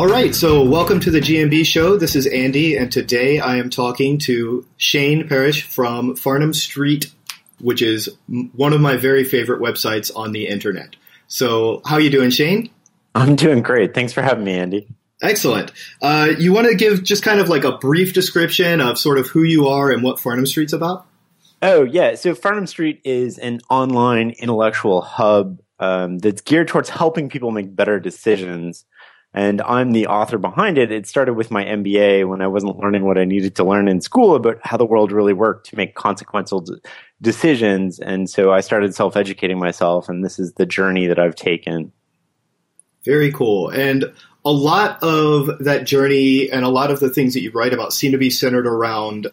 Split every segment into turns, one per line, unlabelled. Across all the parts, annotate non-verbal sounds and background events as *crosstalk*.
All right, so welcome to the GMB show. This is Andy, and today I am talking to Shane Parrish from Farnam Street, which is one of my very favorite websites on the internet. So, how are you doing, Shane?
I'm doing great. Thanks for having me, Andy.
Excellent. Uh, you want to give just kind of like a brief description of sort of who you are and what Farnam Street's about?
Oh, yeah. So, Farnam Street is an online intellectual hub um, that's geared towards helping people make better decisions and I'm the author behind it. It started with my MBA when I wasn't learning what I needed to learn in school about how the world really worked to make consequential d- decisions. And so I started self educating myself, and this is the journey that I've taken.
Very cool. And a lot of that journey and a lot of the things that you write about seem to be centered around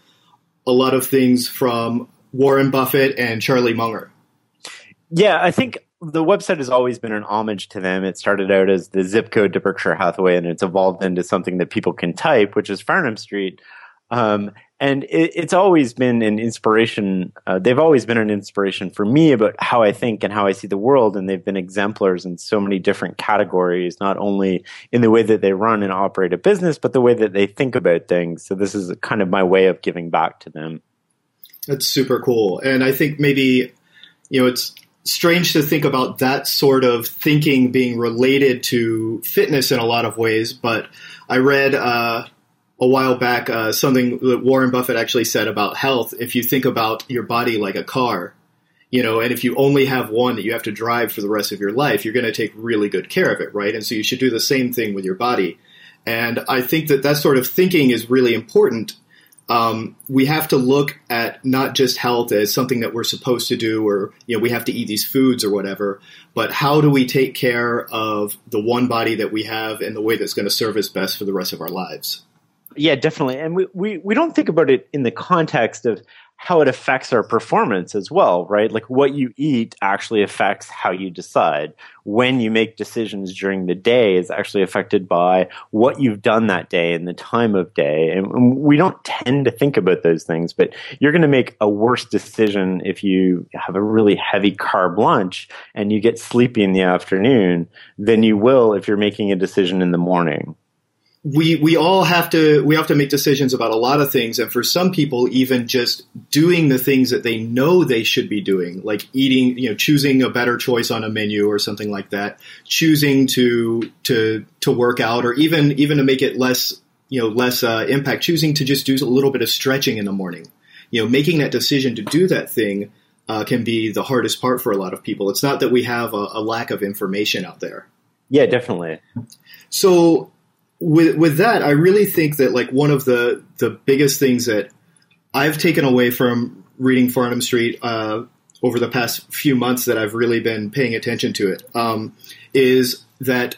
a lot of things from Warren Buffett and Charlie Munger.
Yeah, I think the website has always been an homage to them. It started out as the zip code to Berkshire Hathaway, and it's evolved into something that people can type, which is Farnam Street. Um, and it, it's always been an inspiration. Uh, they've always been an inspiration for me about how I think and how I see the world. And they've been exemplars in so many different categories, not only in the way that they run and operate a business, but the way that they think about things. So this is kind of my way of giving back to them.
That's super cool. And I think maybe, you know, it's strange to think about that sort of thinking being related to fitness in a lot of ways. But I read uh, a while back uh, something that Warren Buffett actually said about health. If you think about your body like a car, you know, and if you only have one that you have to drive for the rest of your life, you're going to take really good care of it, right? And so you should do the same thing with your body. And I think that that sort of thinking is really important um, we have to look at not just health as something that we're supposed to do or you know we have to eat these foods or whatever but how do we take care of the one body that we have in the way that's going to serve us best for the rest of our lives?
Yeah definitely. And we, we, we don't think about it in the context of how it affects our performance as well, right? Like what you eat actually affects how you decide. When you make decisions during the day is actually affected by what you've done that day and the time of day. And we don't tend to think about those things, but you're going to make a worse decision if you have a really heavy carb lunch and you get sleepy in the afternoon than you will if you're making a decision in the morning
we we all have to we have to make decisions about a lot of things. And for some people even just doing the things that they know they should be doing like eating you know choosing a better choice on a menu or something like that choosing to to to work out or even even to make it less you know less uh, impact choosing to just do a little bit of stretching in the morning. You know making that decision to do that thing uh, can be the hardest part for a lot of people. It's not that we have a, a lack of information out there.
Yeah definitely.
So with with that, I really think that like one of the the biggest things that I've taken away from reading Farnam Street uh, over the past few months that I've really been paying attention to it um, is that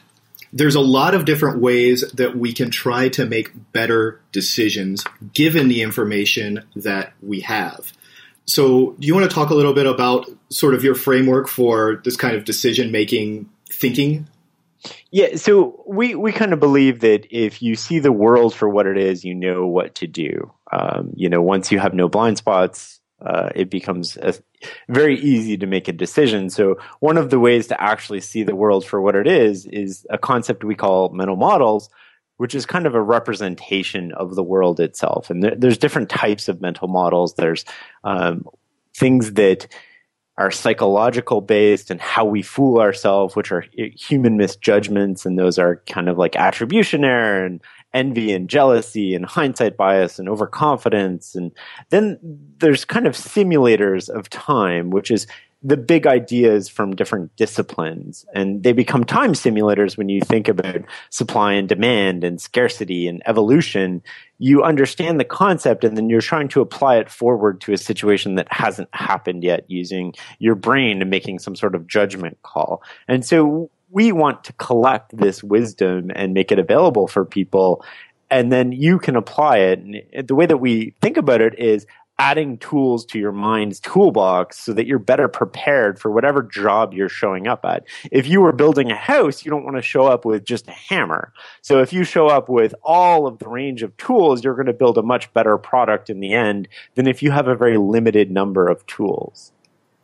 there's a lot of different ways that we can try to make better decisions given the information that we have. So, do you want to talk a little bit about sort of your framework for this kind of decision making thinking?
Yeah, so we, we kind of believe that if you see the world for what it is, you know what to do. Um, you know, once you have no blind spots, uh, it becomes a, very easy to make a decision. So one of the ways to actually see the world for what it is is a concept we call mental models, which is kind of a representation of the world itself. And there, there's different types of mental models. There's um, things that are psychological based and how we fool ourselves, which are human misjudgments. And those are kind of like attribution error and envy and jealousy and hindsight bias and overconfidence. And then there's kind of simulators of time, which is the big ideas from different disciplines and they become time simulators when you think about supply and demand and scarcity and evolution you understand the concept and then you're trying to apply it forward to a situation that hasn't happened yet using your brain and making some sort of judgment call. And so we want to collect this wisdom and make it available for people and then you can apply it. And the way that we think about it is adding tools to your mind's toolbox so that you're better prepared for whatever job you're showing up at. If you were building a house, you don't want to show up with just a hammer. So if you show up with all of the range of tools, you're going to build a much better product in the end than if you have a very limited number of tools.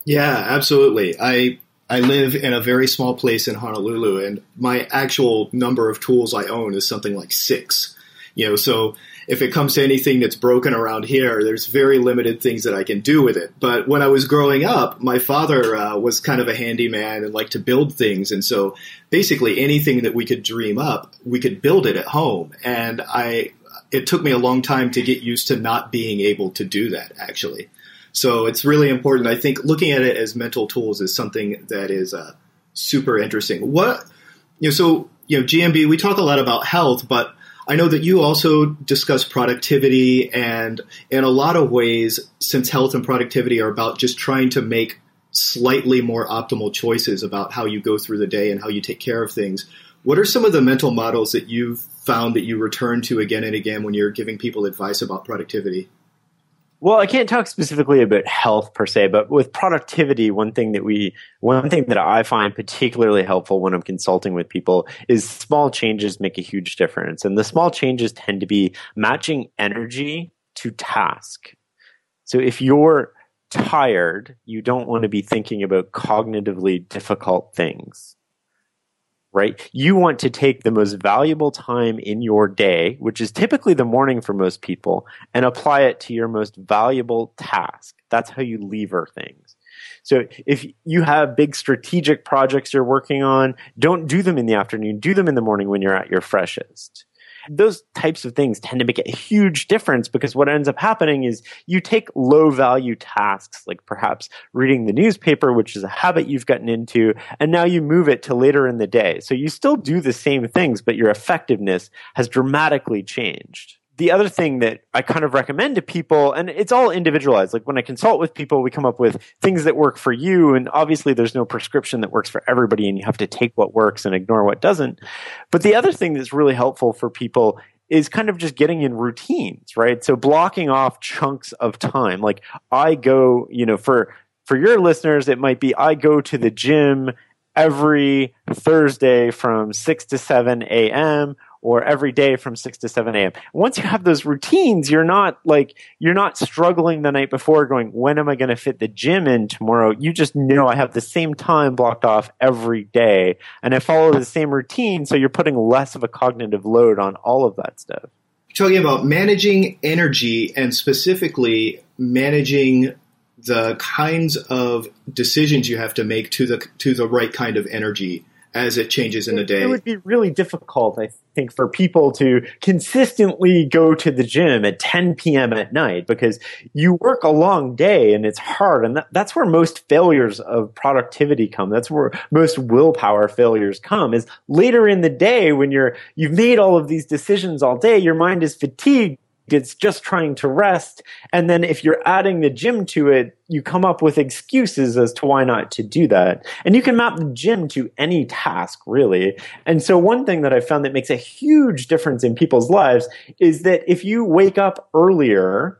Yeah, absolutely. I I live in a very small place in Honolulu, and my actual number of tools I own is something like six. You know, so if it comes to anything that's broken around here, there's very limited things that I can do with it. But when I was growing up, my father uh, was kind of a handyman and liked to build things, and so basically anything that we could dream up, we could build it at home. And I, it took me a long time to get used to not being able to do that actually. So it's really important. I think looking at it as mental tools is something that is uh, super interesting. What you know, so you know, GMB. We talk a lot about health, but I know that you also discuss productivity, and in a lot of ways, since health and productivity are about just trying to make slightly more optimal choices about how you go through the day and how you take care of things. What are some of the mental models that you've found that you return to again and again when you're giving people advice about productivity?
Well, I can't talk specifically about health per se, but with productivity, one thing that we, one thing that I find particularly helpful when I'm consulting with people is small changes make a huge difference. And the small changes tend to be matching energy to task. So if you're tired, you don't want to be thinking about cognitively difficult things right? You want to take the most valuable time in your day, which is typically the morning for most people, and apply it to your most valuable task. That's how you lever things. So if you have big strategic projects you're working on, don't do them in the afternoon. Do them in the morning when you're at your freshest those types of things tend to make a huge difference because what ends up happening is you take low value tasks, like perhaps reading the newspaper, which is a habit you've gotten into, and now you move it to later in the day. So you still do the same things, but your effectiveness has dramatically changed the other thing that I kind of recommend to people, and it's all individualized. Like when I consult with people, we come up with things that work for you. And obviously there's no prescription that works for everybody and you have to take what works and ignore what doesn't. But the other thing that's really helpful for people is kind of just getting in routines, right? So blocking off chunks of time. Like I go, you know, for, for your listeners, it might be I go to the gym every Thursday from 6 to 7 a.m or every day from 6 to 7 a.m. Once you have those routines, you're not like, you're not struggling the night before going, when am I going to fit the gym in tomorrow? You just know I have the same time blocked off every day and I follow the same routine. So you're putting less of a cognitive load on all of that stuff.
Talking about managing energy and specifically managing the kinds of decisions you have to make to the to the right kind of energy as it changes in the day.
It would be really difficult, I think, for people to consistently go to the gym at 10 p.m. at night because you work a long day and it's hard. And that, that's where most failures of productivity come. That's where most willpower failures come is later in the day when you're, you've made all of these decisions all day, your mind is fatigued it's just trying to rest. And then if you're adding the gym to it, you come up with excuses as to why not to do that. And you can map the gym to any task, really. And so one thing that I found that makes a huge difference in people's lives is that if you wake up earlier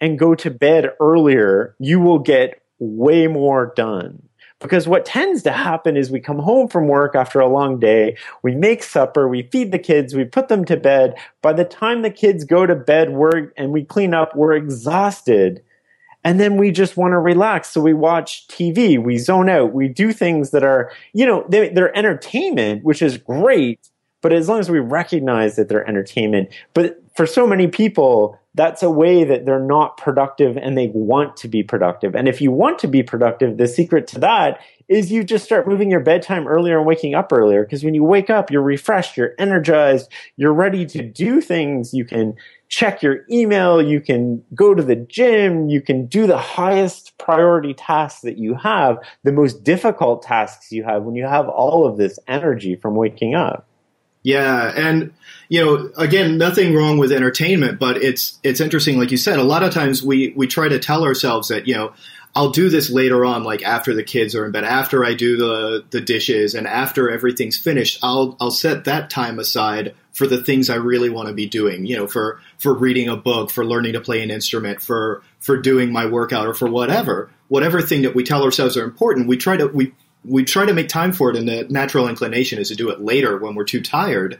and go to bed earlier, you will get way more done. Because what tends to happen is we come home from work after a long day, we make supper, we feed the kids, we put them to bed. By the time the kids go to bed, we're, and we clean up, we're exhausted. And then we just want to relax. So we watch TV, we zone out, we do things that are, you know, they, they're entertainment, which is great. But as long as we recognize that they're entertainment, but for so many people, that's a way that they're not productive and they want to be productive. And if you want to be productive, the secret to that is you just start moving your bedtime earlier and waking up earlier. Because when you wake up, you're refreshed, you're energized, you're ready to do things. You can check your email, you can go to the gym, you can do the highest priority tasks that you have, the most difficult tasks you have when you have all of this energy from waking up.
Yeah, and you know, again, nothing wrong with entertainment, but it's it's interesting, like you said. A lot of times we we try to tell ourselves that you know, I'll do this later on, like after the kids are in bed, after I do the the dishes, and after everything's finished. I'll I'll set that time aside for the things I really want to be doing. You know, for for reading a book, for learning to play an instrument, for for doing my workout, or for whatever whatever thing that we tell ourselves are important. We try to we we try to make time for it, and the natural inclination is to do it later when we're too tired.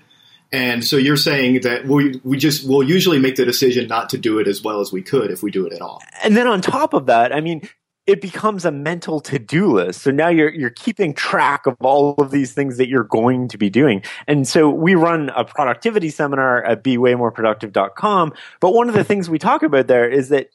And so you're saying that we we just will usually make the decision not to do it as well as we could if we do it at all.
And then on top of that, I mean, it becomes a mental to-do list. So now you're you're keeping track of all of these things that you're going to be doing. And so we run a productivity seminar at bewaymoreproductive.com, but one of the things we talk about there is that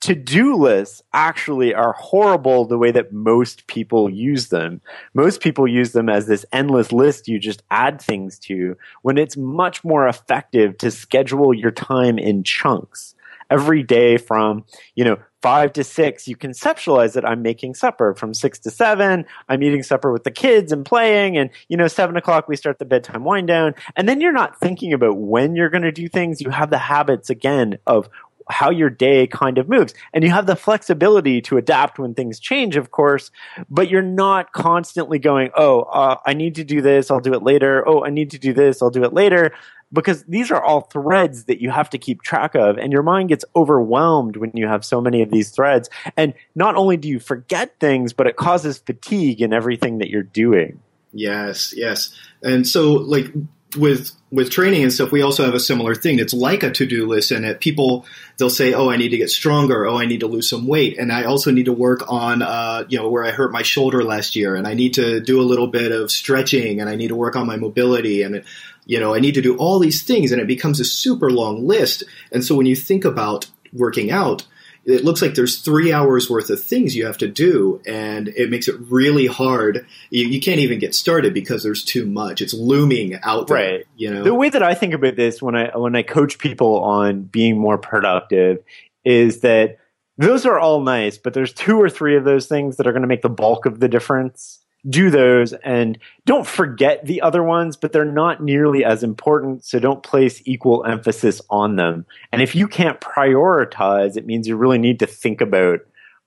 to-do lists actually are horrible the way that most people use them. Most people use them as this endless list you just add things to when it's much more effective to schedule your time in chunks every day from, you know, five to six, you conceptualize that I'm making supper. From six to seven, I'm eating supper with the kids and playing. And, you know, seven o'clock, we start the bedtime wind down. And then you're not thinking about when you're going to do things. You have the habits again of how your day kind of moves. And you have the flexibility to adapt when things change, of course, but you're not constantly going, oh, uh, I need to do this, I'll do it later. Oh, I need to do this, I'll do it later. Because these are all threads that you have to keep track of, and your mind gets overwhelmed when you have so many of these threads. And not only do you forget things, but it causes fatigue in everything that you're doing.
Yes, yes. And so, like, with with training and stuff, we also have a similar thing. It's like a to do list, and it people they'll say, "Oh, I need to get stronger. Oh, I need to lose some weight, and I also need to work on, uh, you know, where I hurt my shoulder last year, and I need to do a little bit of stretching, and I need to work on my mobility, and you know, I need to do all these things, and it becomes a super long list. And so when you think about working out, it looks like there's three hours worth of things you have to do, and it makes it really hard. You, you, can't even get started because there's too much. It's looming out there. Right. You know,
the way that I think about this when I when I coach people on being more productive is that those are all nice, but there's two or three of those things that are going to make the bulk of the difference do those and don't forget the other ones, but they're not nearly as important. So don't place equal emphasis on them. And if you can't prioritize, it means you really need to think about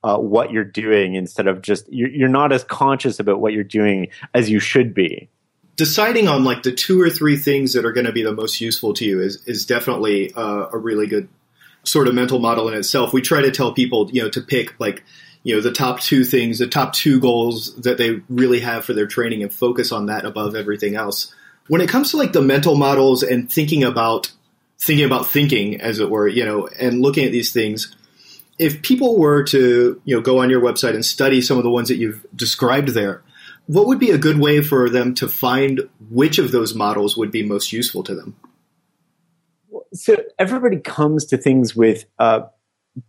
uh, what you're doing instead of just, you're, you're not as conscious about what you're doing as you should be.
Deciding on like the two or three things that are going to be the most useful to you is, is definitely uh, a really good sort of mental model in itself. We try to tell people, you know, to pick like you know the top two things, the top two goals that they really have for their training, and focus on that above everything else. When it comes to like the mental models and thinking about thinking about thinking, as it were, you know, and looking at these things, if people were to you know go on your website and study some of the ones that you've described there, what would be a good way for them to find which of those models would be most useful to them?
So everybody comes to things with uh,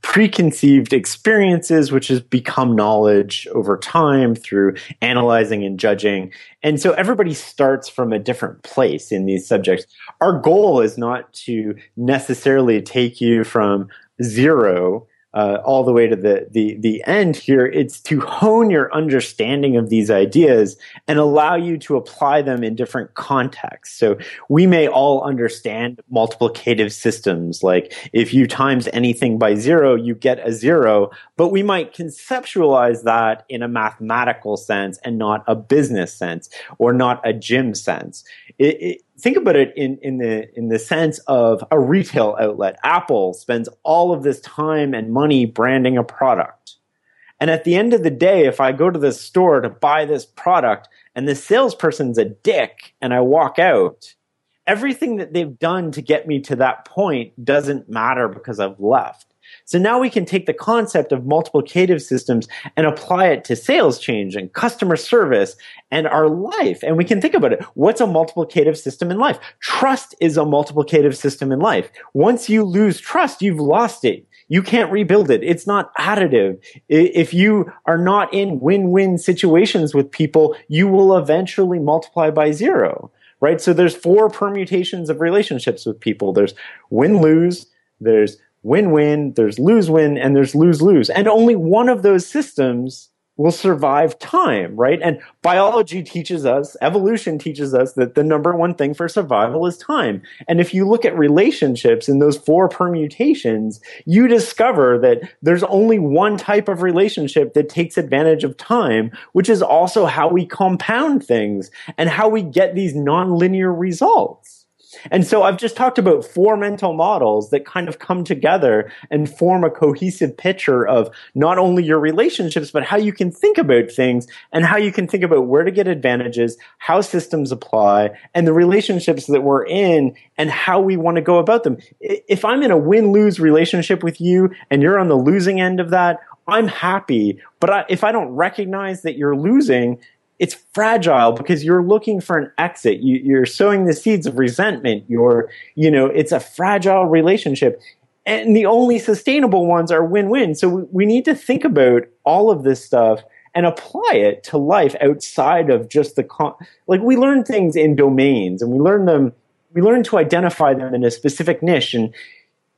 preconceived experiences, which has become knowledge over time through analyzing and judging. And so everybody starts from a different place in these subjects. Our goal is not to necessarily take you from zero uh, all the way to the, the the end here. It's to hone your understanding of these ideas and allow you to apply them in different contexts. So we may all understand multiplicative systems, like if you times anything by zero, you get a zero. But we might conceptualize that in a mathematical sense and not a business sense or not a gym sense. It, it, think about it in, in the in the sense of a retail outlet. Apple spends all of this time and money branding a product. And at the end of the day, if I go to the store to buy this product and the salesperson's a dick and I walk out, everything that they've done to get me to that point doesn't matter because I've left. So now we can take the concept of multiplicative systems and apply it to sales change and customer service and our life. And we can think about it. What's a multiplicative system in life? Trust is a multiplicative system in life. Once you lose trust, you've lost it. You can't rebuild it. It's not additive. If you are not in win-win situations with people, you will eventually multiply by zero, right? So there's four permutations of relationships with people. There's win-lose, there's win-win, there's lose-win, and there's lose-lose. And only one of those systems will survive time, right? And biology teaches us, evolution teaches us that the number one thing for survival is time. And if you look at relationships in those four permutations, you discover that there's only one type of relationship that takes advantage of time, which is also how we compound things and how we get these nonlinear results. And so I've just talked about four mental models that kind of come together and form a cohesive picture of not only your relationships, but how you can think about things and how you can think about where to get advantages, how systems apply, and the relationships that we're in and how we want to go about them. If I'm in a win-lose relationship with you and you're on the losing end of that, I'm happy, but I, if I don't recognize that you're losing, it's fragile because you're looking for an exit. You, are sowing the seeds of resentment. You're, you know, it's a fragile relationship. And the only sustainable ones are win-win. So we, we need to think about all of this stuff and apply it to life outside of just the con- like we learn things in domains and we learn them we learn to identify them in a specific niche and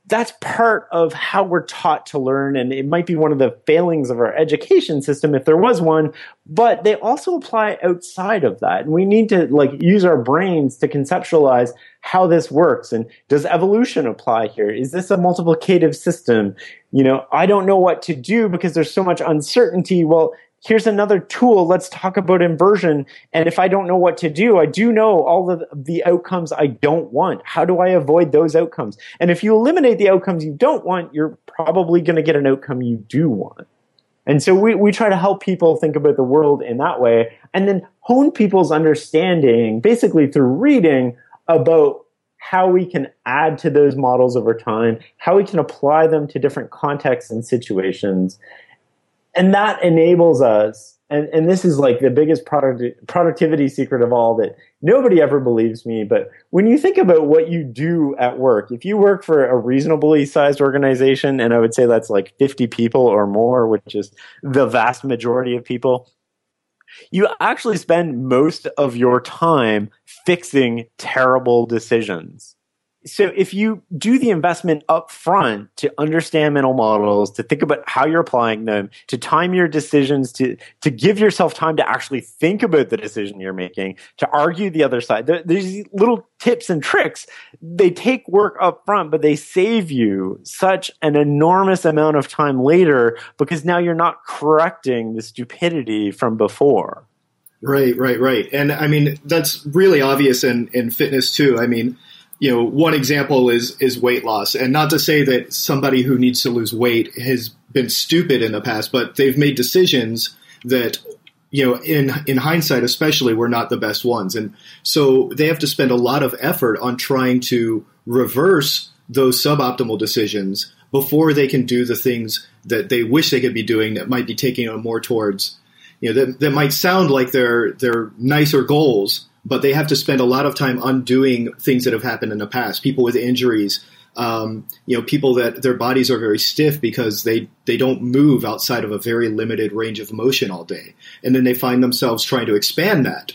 that's part of how we're taught to learn and it might be one of the failings of our education system if there was one but they also apply outside of that. And we need to like use our brains to conceptualize how this works and does evolution apply here? Is this a multiplicative system? You know i don't know what to do because there's so much uncertainty. Well here's another tool. Let's talk about inversion. And if I don't know what to do, I do know all of the outcomes I don't want. How do I avoid those outcomes? And if you eliminate the outcomes you don't want, you're probably going to get an outcome you do want. And so we, we try to help people think about the world in that way and then hone people's understanding basically through reading about how we can add to those models over time, how we can apply them to different contexts and situations, and that enables us and, and this is like the biggest product, productivity secret of all that nobody ever believes me but when you think about what you do at work if you work for a reasonably sized organization and i would say that's like 50 people or more which is the vast majority of people you actually spend most of your time fixing terrible decisions so if you do the investment up front to understand mental models, to think about how you're applying them, to time your decisions, to, to give yourself time to actually think about the decision you're making, to argue the other side, there, there's little tips and tricks. They take work up front, but they save you such an enormous amount of time later because now you're not correcting the stupidity from before.
Right, right, right. And I mean, that's really obvious in, in fitness too. I mean, you know, one example is is weight loss, and not to say that somebody who needs to lose weight has been stupid in the past, but they've made decisions that you know, in in hindsight, especially, were not the best ones, and so they have to spend a lot of effort on trying to reverse those suboptimal decisions before they can do the things that they wish they could be doing that might be taking them more towards, you know, that, that might sound like they're they're nicer goals, but they have to spend a lot of time undoing things that have happened in the past. People with injuries, um, you know, people that their bodies are very stiff because they they don't move outside of a very limited range of motion all day, and then they find themselves trying to expand that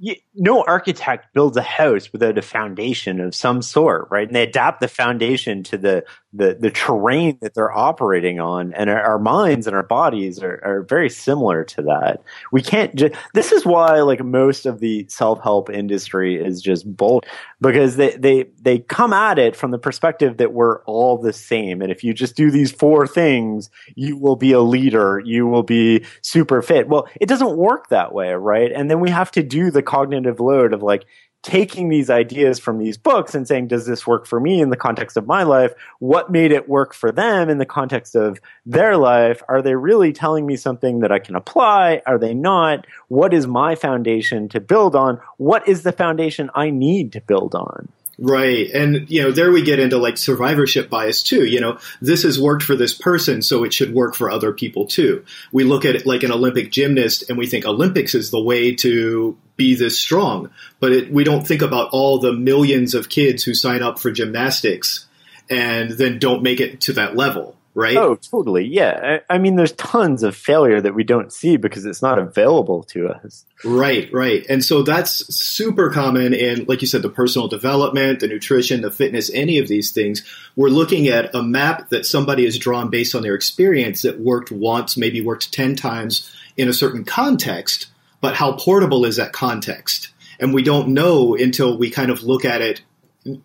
you, no architect builds a house without a foundation of some sort, right? And they adapt the foundation to the the, the terrain that they're operating on, and our, our minds and our bodies are, are very similar to that. We can't. Ju- this is why, like most of the self help industry is just bull because they they they come at it from the perspective that we're all the same, and if you just do these four things, you will be a leader, you will be super fit. Well, it doesn't work that way, right? And then we have to do the cognitive load of like taking these ideas from these books and saying, does this work for me in the context of my life? What made it work for them in the context of their life? Are they really telling me something that I can apply? Are they not? What is my foundation to build on? What is the foundation I need to build on?
Right. And, you know, there we get into like survivorship bias too. You know, this has worked for this person, so it should work for other people too. We look at it like an Olympic gymnast and we think Olympics is the way to be this strong. But it, we don't think about all the millions of kids who sign up for gymnastics and then don't make it to that level right?
Oh, totally. Yeah. I, I, mean, there's tons of failure that we don't see because it's not available to us.
Right, right. And so that's super common in, like you said, the personal development, the nutrition, the fitness, any of these things. We're looking at a map that somebody has drawn based on their experience that worked once, maybe worked 10 times in a certain context, but how portable is that context? And we don't know until we kind of look at it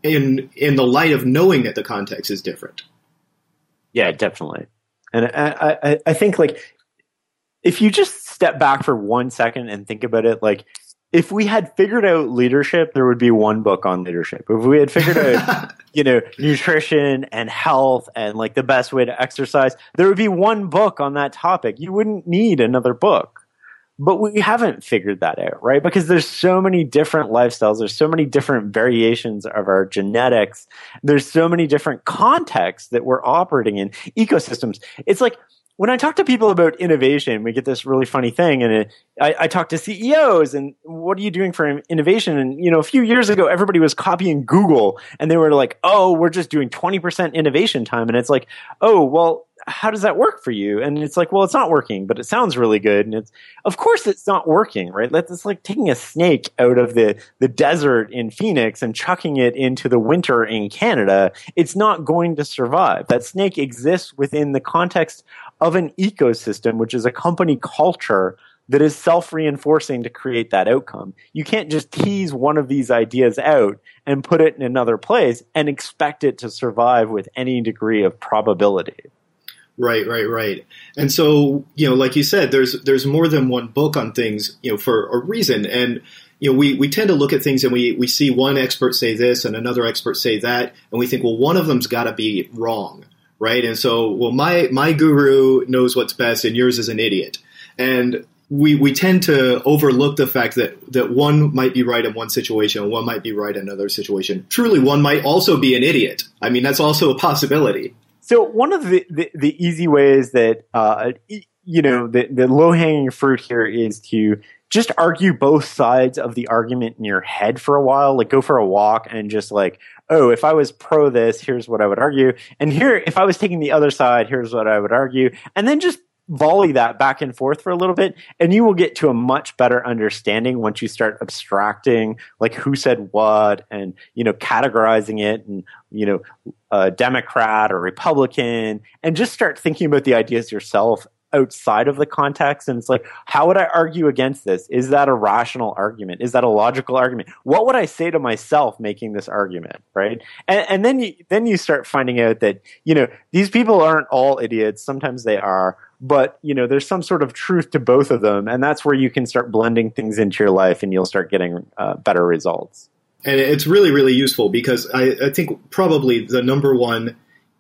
in in the light of knowing that the context is different.
Yeah, definitely. And I, I, I think like if you just step back for one second and think about it, like if we had figured out leadership, there would be one book on leadership. If we had figured out, *laughs* you know, nutrition and health and like the best way to exercise, there would be one book on that topic. You wouldn't need another book but we haven't figured that out, right? Because there's so many different lifestyles, there's so many different variations of our genetics, there's so many different contexts that we're operating in, ecosystems. It's like when I talk to people about innovation, we get this really funny thing, and it, I, I, talk to CEOs, and what are you doing for innovation? And you know, a few years ago, everybody was copying Google, and they were like, "Oh, we're just doing twenty percent innovation time," and it's like, "Oh, well, how does that work for you? And it's like, well, it's not working, but it sounds really good. And it's, of course, it's not working, right? It's like taking a snake out of the, the desert in Phoenix and chucking it into the winter in Canada. It's not going to survive. That snake exists within the context of an ecosystem, which is a company culture that is self reinforcing to create that outcome. You can't just tease one of these ideas out and put it in another place and expect it to survive with any degree of probability.
Right, right, right. And so, you know, like you said, there's there's more than one book on things, you know, for a reason. And you know, we, we tend to look at things and we, we see one expert say this and another expert say that, and we think, well, one of them's got to be wrong, right? And so, well, my my guru knows what's best, and yours is an idiot. And we, we tend to overlook the fact that, that one might be right in one situation and one might be right in another situation. Truly, one might also be an idiot. I mean, that's also a possibility.
So one of the, the, the easy ways that uh, you know the, the low hanging fruit here is to just argue both sides of the argument in your head for a while. Like go for a walk and just like, oh, if I was pro this, here's what I would argue, and here if I was taking the other side, here's what I would argue, and then just volley that back and forth for a little bit and you will get to a much better understanding once you start abstracting like who said what and you know categorizing it and you know a democrat or republican and just start thinking about the ideas yourself outside of the context. And it's like how would i argue against this? Is that a rational argument? Is that a logical argument? What would i say to myself making this argument right? And, and then you then you start finding out that you know these people aren't all idiots. Sometimes they are but you know there's some sort of truth to both of them and that's where you can start blending things into your life and you'll start getting uh, better results.
And it's really really useful because I, I, think probably the number one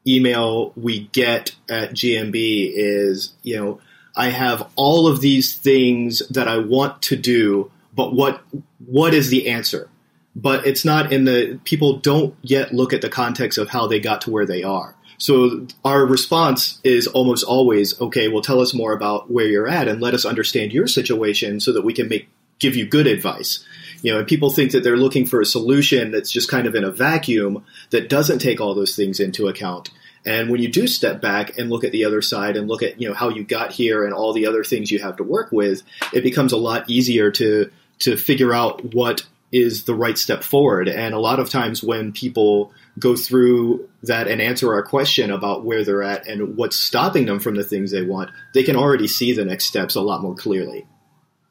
email we get at gmb is you know i have all of these things that i want to do but what what is the answer? But it's not in the people don't yet look at the context of how they got to where they are so our response is almost always, okay, well, tell us more about where you're at and let us understand your situation so that we can make give you good advice. You know, and people think that they're looking for a solution that's just kind of in a vacuum that doesn't take all those things into account. And when you do step back and look at the other side and look at, you know, how you got here and all the other things you have to work with, it becomes a lot easier to to figure out what is the right step forward. And a lot of times when people go through that and answer our question about where they're at and what's stopping them from the things they want, they can already see the next steps a lot more clearly.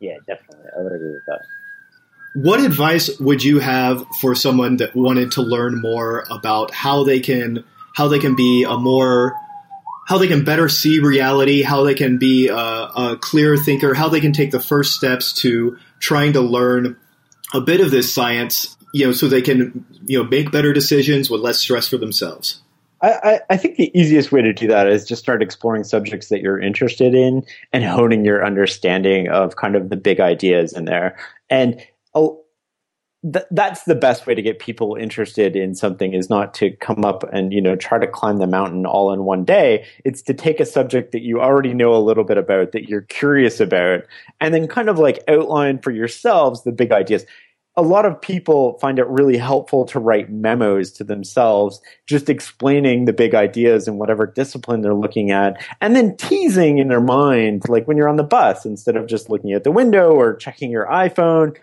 Yeah, definitely. I would agree with that.
What advice would you have for someone that wanted to learn more about how they can how they can be a more how they can better see reality, how they can be a, a clear thinker, how they can take the first steps to trying to learn a bit of this science you know, so they can, you know, make better decisions with less stress for themselves?
I, I, think the easiest way to do that is just start exploring subjects that you're interested in and honing your understanding of kind of the big ideas in there. And oh, th- that's the best way to get people interested in something is not to come up and you know try to climb the mountain all in one day. It's to take a subject that you already know a little bit about, that you're curious about, and then kind of like outline for yourselves the big ideas a lot of people find it really helpful to write memos to themselves, just explaining the big ideas in whatever discipline they're looking at, and then teasing in their mind, like when you're on the bus, instead of just looking at the window or checking your iPhone,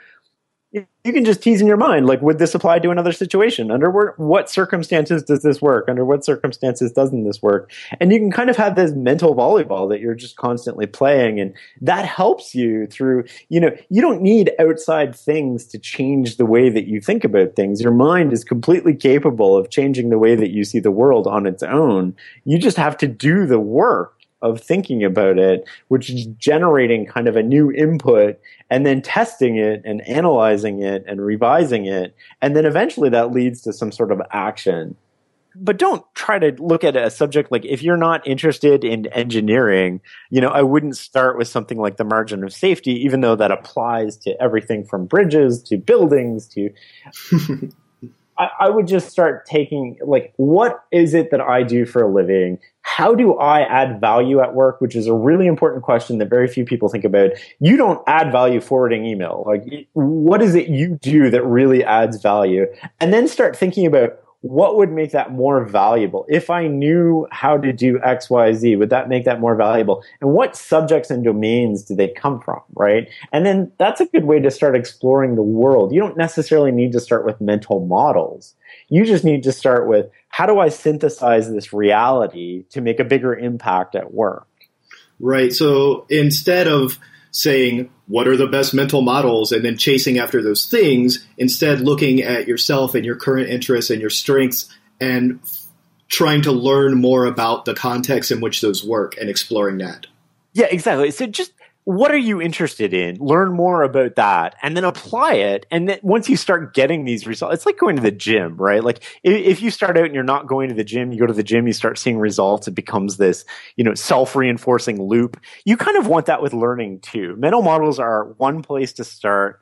you can just tease in your mind like would this apply to another situation? Under what circumstances does this work? Under what circumstances doesn't this work? And you can kind of have this mental volleyball that you're just constantly playing and that helps you through you know you don't need outside things to change the way that you think about things. Your mind is completely capable of changing the way that you see the world on its own. You just have to do the work of thinking about it, which is generating kind of a new input and then testing it and analyzing it and revising it. And then eventually that leads to some sort of action. But don't try to look at a subject like if you're not interested in engineering, you know, I wouldn't start with something like the margin of safety, even though that applies to everything from bridges to buildings to *laughs* I, I would just start taking like, what is it that I do for a living? How do I add value at work? Which is a really important question that very few people think about. You don't add value forwarding email. Like, what is it you do that really adds value? And then start thinking about what would make that more valuable? If I knew how to do X, Y, Z, would that make that more valuable? And what subjects and domains do they come from, right? And then that's a good way to start exploring the world. You don't necessarily need to start with mental models. You just need to start with how do I synthesize this reality to make a bigger impact at work?
Right. So instead of saying what are the best mental models? and then chasing after those things instead looking at yourself and your current interests and your strengths and trying to learn more about the context in which those work and exploring that.
Yeah exactly. So just what are you interested in? Learn more about that and then apply it. And then once you start getting these results, it's like going to the gym, right? Like if you start out and you're not going to the gym, you go to the gym, you start seeing results, it becomes this, you know, self-reinforcing loop. You kind of want that with learning too. Mental models are one place to start.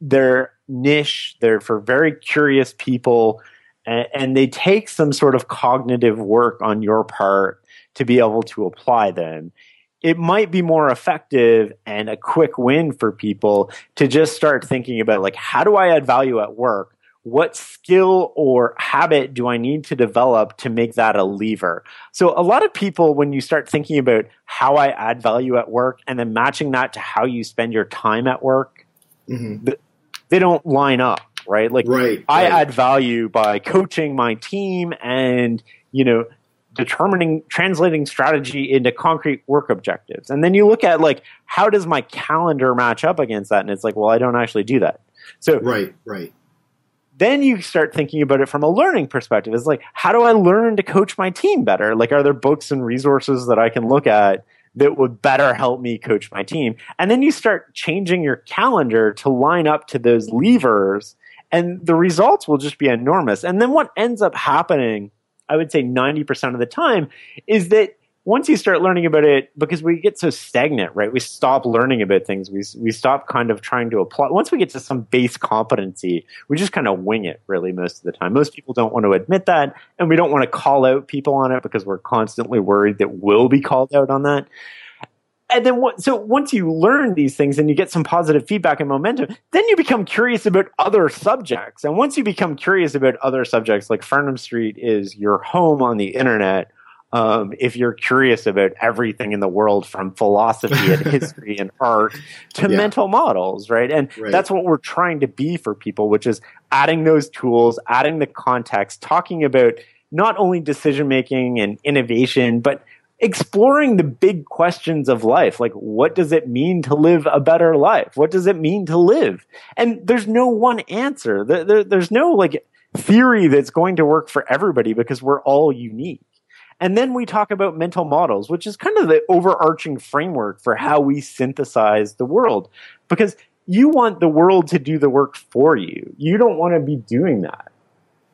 They're niche, they're for very curious people, and, and they take some sort of cognitive work on your part to be able to apply them it might be more effective and a quick win for people to just start thinking about like how do I add value at work? What skill or habit do I need to develop to make that a lever? So a lot of people when you start thinking about how I add value at work and then matching that to how you spend your time at work, mm-hmm. they don't line up, right? Like
right,
I
right.
add value by coaching my team and you know determining translating strategy into concrete work objectives. And then you look at like how does my calendar match up against that? And it's like well i don't actually do that. So
right right.
then you start thinking about it from a learning perspective. It's like how do i learn to coach my team better? Like are there books and resources that i can look at that would better help me coach my team? And then you start changing your calendar to line up to those levers and the results will just be enormous. And then what ends up happening I would say 90% of the time is that once you start learning about it, because we get so stagnant, right? We stop learning about things. We, we stop kind of trying to apply. Once we get to some base competency, we just kind of wing it really most of the time. Most people don't want to admit that, and we don't want to call out people on it because we're constantly worried that we'll be called out on that and then what, so once you learn these things and you get some positive feedback and momentum, then you become curious about other subjects. And once you become curious about other subjects, like Farnam Street is your home on the internet. Um, if you're curious about everything in the world from philosophy and *laughs* history and art to yeah. mental models, right? And right. that's what we're trying to be for people, which is adding those tools, adding the context, talking about not only decision making and innovation, but exploring the big questions of life. Like, what does it mean to live a better life? What does it mean to live? And there's no one answer. There, there, there's no like theory that's going to work for everybody because we're all unique. And then we talk about mental models, which is kind of the overarching framework for how we synthesize the world. Because you want the world to do the work for you. You don't want to be doing that.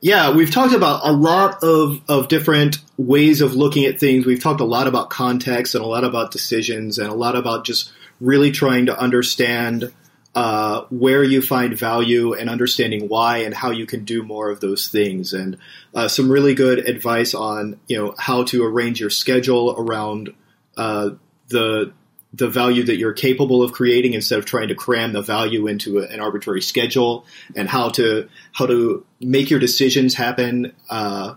Yeah, we've talked about a lot of, of different ways of looking at things. We've talked a lot about context and a lot about decisions and a lot about just really trying to understand uh, where you find value and understanding why and how you can do more of those things and uh, some really good advice on you know how to arrange your schedule around uh, the the value that you're capable of creating instead of trying to cram the value into a, an arbitrary schedule and how to how to make your decisions happen uh,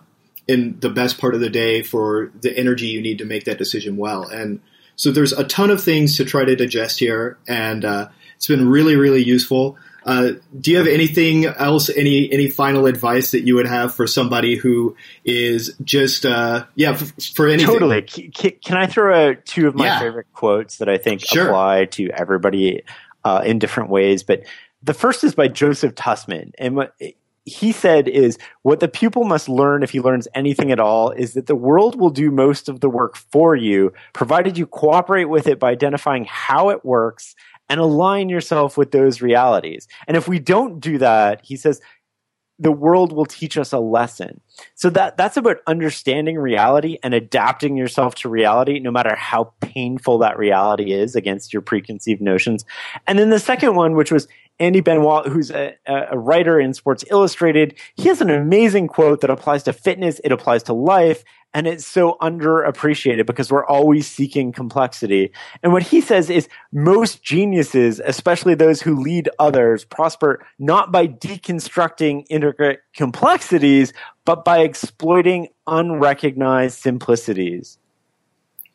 in the best part of the day for the energy you need to make that decision well. And so there's a ton of things to try to digest here and uh, it's been really really useful uh, do you have anything else? Any any final advice that you would have for somebody who is just uh, yeah for, for anything?
Totally. Can, can, I throw out two of my yeah. favorite quotes that I think sure. apply to everybody uh, in different ways? But the first is by Joseph Tussman, and what he said is what the pupil must learn if he learns anything at all is that the world will do most of the work for you, provided you cooperate with it by identifying how it works and align yourself with those realities. And if we don't do that, he says, the world will teach us a lesson. So that that's about understanding reality and adapting yourself to reality no matter how painful that reality is against your preconceived notions. And then the second one which was Andy Benoit, who's a, a, writer in Sports Illustrated, he has an amazing quote that applies to fitness, it applies to life, and it's so underappreciated because we're always seeking complexity. And what he says is most geniuses, especially those who lead others, prosper not by deconstructing intricate complexities, but by exploiting unrecognized simplicities.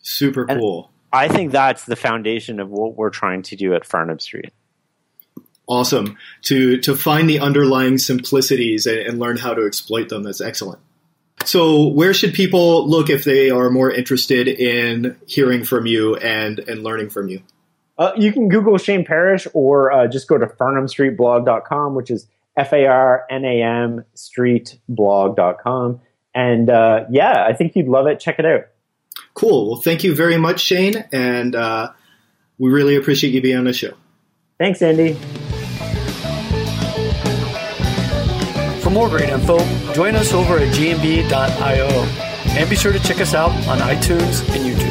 Super cool.
And I think that's the foundation of what we're trying to do at Farnam Street.
Awesome. To to find the underlying simplicities and, and learn how to exploit them. That's excellent. So, where should people look if they are more interested in hearing from you and, and learning from you?
Uh, you can Google Shane Parrish or uh, just go to farnamstreetblog.com, which is F A R N A M streetblog.com. And uh, yeah, I think you'd love it. Check it out.
Cool. Well, thank you very much, Shane. And uh, we really appreciate you being on the show.
Thanks, Andy.
More great info, join us over at gmb.io and be sure to check us out on iTunes and YouTube.